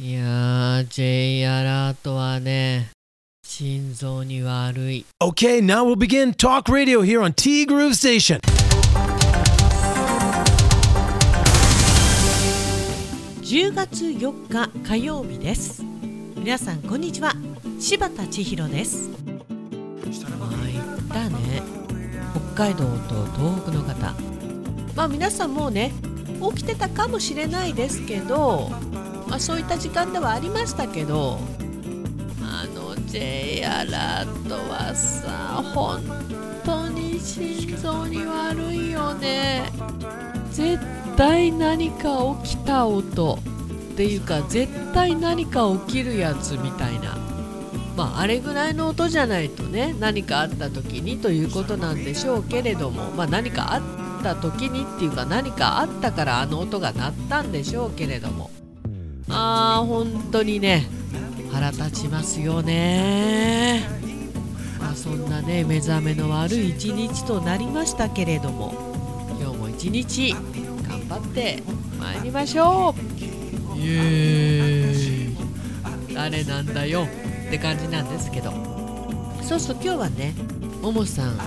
いやー J アラートはね心臓に悪い。Okay, now we'll begin talk radio here on T Groove Station. 10月4日火曜日です。皆さんこんにちは。柴田千尋です。はいだね。北海道と東北の方。まあ皆さんもうね起きてたかもしれないですけど、まあ、そういった時間ではありましたけどあの J アラートはさ本当に心臓に悪いよね。絶対何か起きた音っていうか絶対何か起きるやつみたいな。まああれぐらいの音じゃないとね何かあった時にということなんでしょうけれどもまあ何かあった時にっていうか何かあったからあの音が鳴ったんでしょうけれども。あー本当にね。腹立ちますよね。まあそんなね目覚めの悪い一日となりましたけれども。今日も一日頑張って参りましょう。イエーイ。誰なんだよ。って感じなんですけど。そうそう今日はねももさん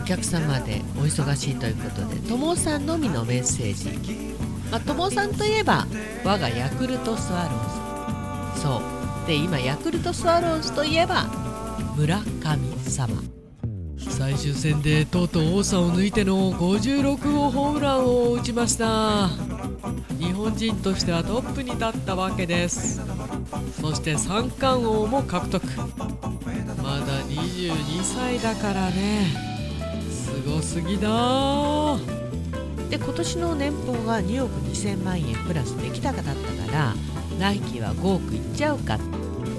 お客様でお忙しいということでともさんのみのメッセージ。まあともさんといえば我がヤクルトスワローズ。そう。で今ヤクルトスワローズといえば村神様。最終戦でとうとう王さんを抜いての56号ホームランを打ちました。日本人としてはトップに立ったわけです。そして三冠王も獲得。まだ22歳だからね。すごすぎだ。で今年の年俸が2億2000万円プラスできたかだったから来季は5億いっちゃうか。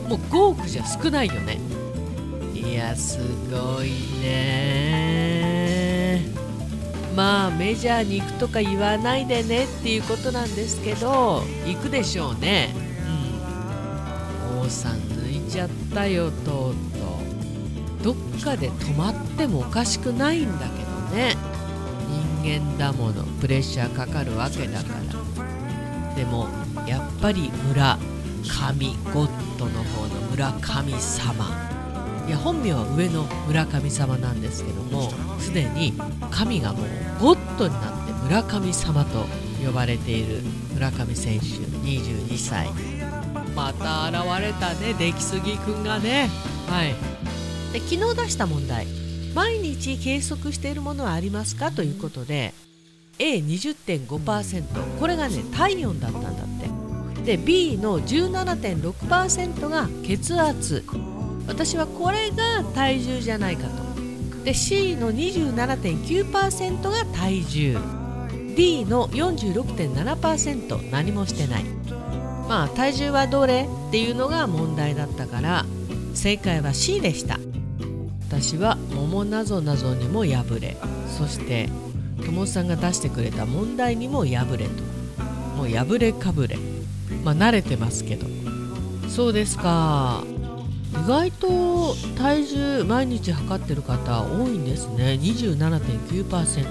もう5億じゃ少ないよね。いやすごいね。まあメジャーに行くとか言わないでねっていうことなんですけど行くでしょうね。うん。王さん抜いちゃったよとうとう。どっかで止まってもおかしくないんだけどね。間だものプレッシャーかかるわけだから。でもやっぱり村神ゴッドの方の村神様。いや本名は上の村神様なんですけどもすでに神がもうゴッドになって村神様と呼ばれている村上選手22歳。また現れたね出来すぎくんがね。はい。で昨日出した問題。毎日計測しているものはありますかということで A20.5% これがね体温だったんだって。で B の17.6%が血圧。私はこれが体重じゃないかと。で C の27.9%が体重。D の46.7%何もしてない。まあ体重はどれっていうのが問題だったから正解は C でした。私は桃なぞなぞにも敗れそして友さんが出してくれた問題にも敗れともう破れかぶれ。まあ慣れてますけど。そうですか。意外と体重毎日測ってる方多いんですね。27.9%、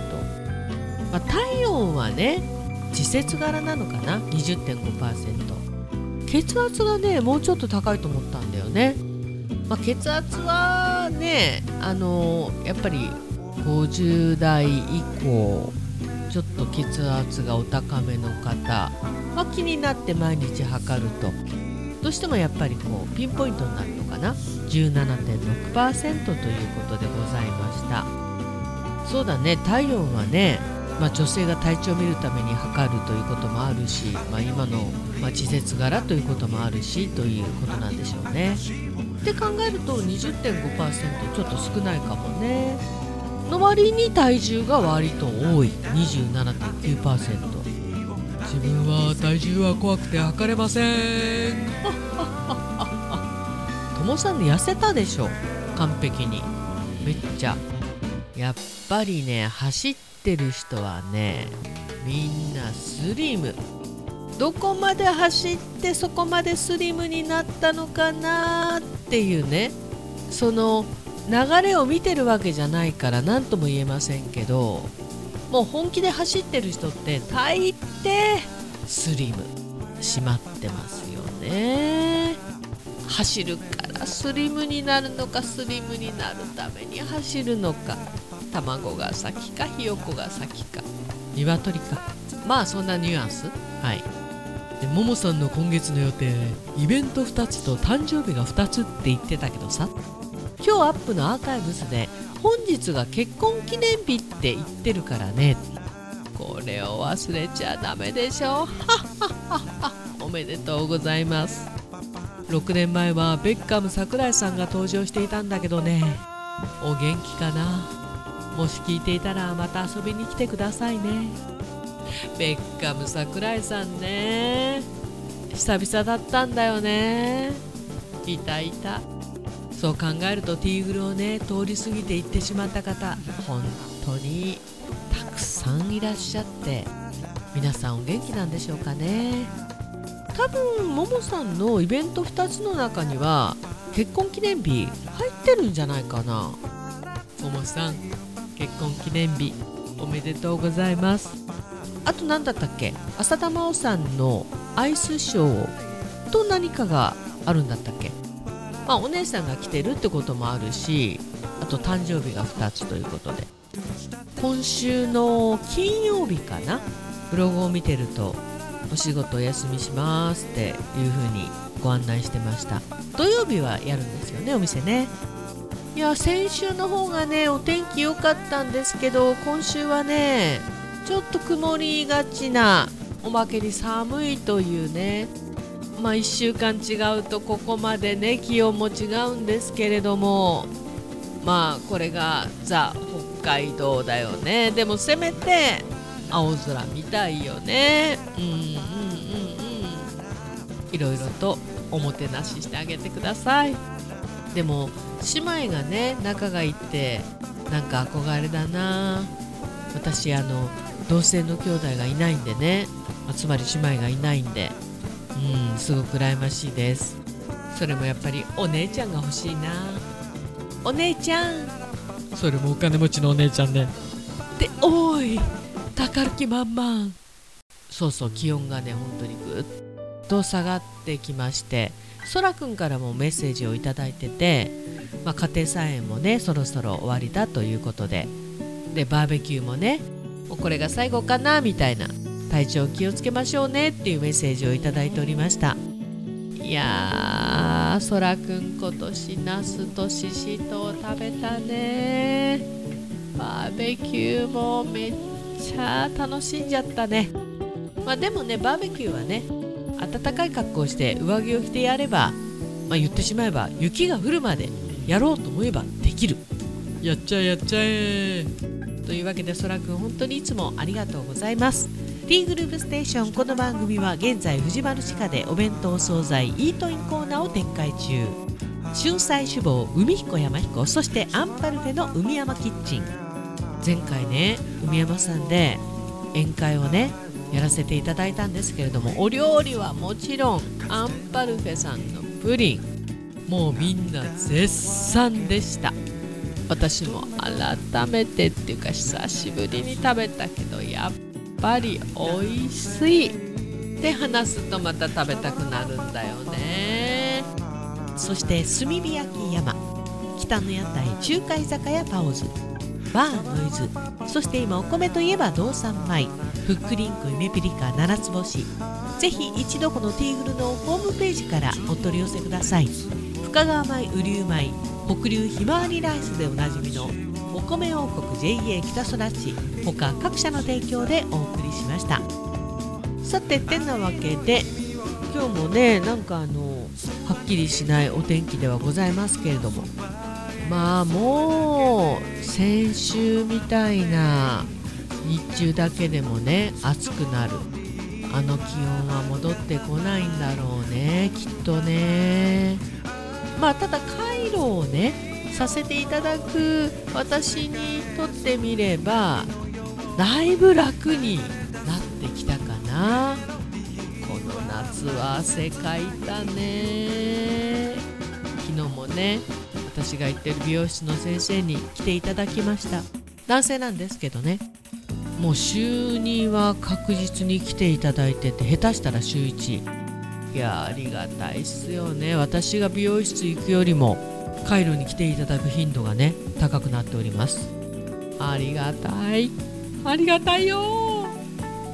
まあ、体温はね季節柄なのかな？20.5%血圧がねもうちょっと高いと思ったんだよね、まあ、血圧はねあのやっぱり50代以降ちょっと血圧がお高めの方、まあ、気になって毎日測ると。どうしてもやっぱりこうピンポイントになるのかな。17.6%ということでございました。そうだね。体温はね、まあ、女性が体調を見るために測るということもあるし、まあ、今の、まあ、季節柄ということもあるしということなんでしょうね。って考えると20.5%ちょっと少ないかもね。の割に体重が割と多い。27.9%自分は体重は怖くて測れません。ともさん痩せたでしょ？完璧に。めっちゃ。やっぱりね走ってる人はねみんなスリムどこまで走ってそこまでスリムになったのかなっていうね。その流れを見てるわけじゃないから何とも言えませんけどもう本気で走ってる人って大抵スリム締まってますよねね。走るからスリムになるのかスリムになるために走るのか卵が先かひよこが先か鶏か。まあそんなニュアンス？はい。でももさんの今月の予定イベント2つと誕生日が2つって言ってたけどさ今日アップのアーカイブスで本日が結婚記念日って言ってるからね。これを忘れちゃダメでしょ。おめでとうございます。6年前はベッカム桜井さんが登場していたんだけどね。お元気かな？もし聞いていたらまた遊びに来てくださいね。ベッカム桜井さんね。久々だったんだよね。いたいた。そう考えるとティーグルをね通り過ぎて行ってしまった方本当にたくさんいらっしゃって皆さんお元気なんでしょうかね。多分ももさんのイベント2つの中には結婚記念日入ってるんじゃないかな。ももさん結婚記念日おめでとうございます。あと何だったっけ？浅田真央さんのアイスショーと何かがあるんだったっけ？まあお姉さんが来てるってこともあるしあと誕生日が2つということで。今週の金曜日かな？ブログを見てるとお仕事お休みしますっていう風にご案内してました。土曜日はやるんですよねお店ね。いや先週の方がねお天気良かったんですけど今週はねちょっと曇りがちなおまけに寒いというね。まあ1週間違うとここまでね気温も違うんですけれども。まあこれがザ北海道だよね。でもせめて青空見たいよね。うんうんうんうん。いろいろとおもてなししてあげてください。でも姉妹がね仲がいいってなんか憧れだな。私あの同性の兄弟がいないんでね、まあつまり姉妹がいないんで。うんすごく羨ましいです。それもやっぱりお姉ちゃんが欲しいな。お姉ちゃん。それもお金持ちのお姉ちゃんね。でおい宝気満々。そうそう気温がね本当にぐっと。下がってきまして。そらくんからもメッセージをいただいてて、まあ、家庭菜園もねそろそろ終わりだということで。でバーベキューもねもうこれが最後かなみたいな。体調気をつけましょうねっていうメッセージをいただいておりました。いやーそらくん今年ナスとししとう食べたね。バーベキューもめっちゃ楽しんじゃったね。まあでもねバーベキューはね暖かい格好をして上着を着てやれば、まあ、言ってしまえば雪が降るまでやろうと思えばできる。やっちゃえやっちゃえ。というわけでそらくん本当にいつもありがとうございます。T グループステーションこの番組は現在藤丸地下でお弁当惣菜イートインコーナーを展開中。春菜志望海彦山彦そしてアンパルフェの海山キッチン。前回ね海山さんで宴会をねやらせていただいたんですけれどもお料理はもちろんアンパルフェさんのプリン。もうみんな絶賛でした。私も改めてっていうか久しぶりに食べたけどやっぱり美味しい。って話すとまた食べたくなるんだよね。そして炭火焼き山。北の屋台中華居酒屋パオズ。バーノイズそして今お米といえば道産米ふっくりんこゆめぴりか七つ星。ぜひ一度このティーグルのホームページからお取り寄せください。深川米雨竜米北流ひまわりライスでおなじみのお米王国 JA 北育ち他各社の提供でお送りしました。さててなわけで今日もねなんかあのはっきりしないお天気ではございますけれどもまあもう先週みたいな日中だけでもね暑くなる。あの気温は戻ってこないんだろうねきっとね。た回路をねさせていただく私にとってみればだいぶ楽になってきたかな。この夏は汗かいたね。昨日もね私が行ってる美容室の先生に来ていただきました。男性なんですけどねもう週2は確実に来ていただいてて下手したら週1いやありがたいっすよね。私が美容室行くよりもカイロに来ていただく頻度がね高くなっております。ありがたい。ありがたいよ。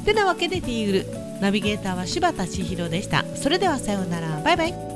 てなわけでティーグル。ナビゲーターは柴田千尋でした。それではさようなら。バイバイ。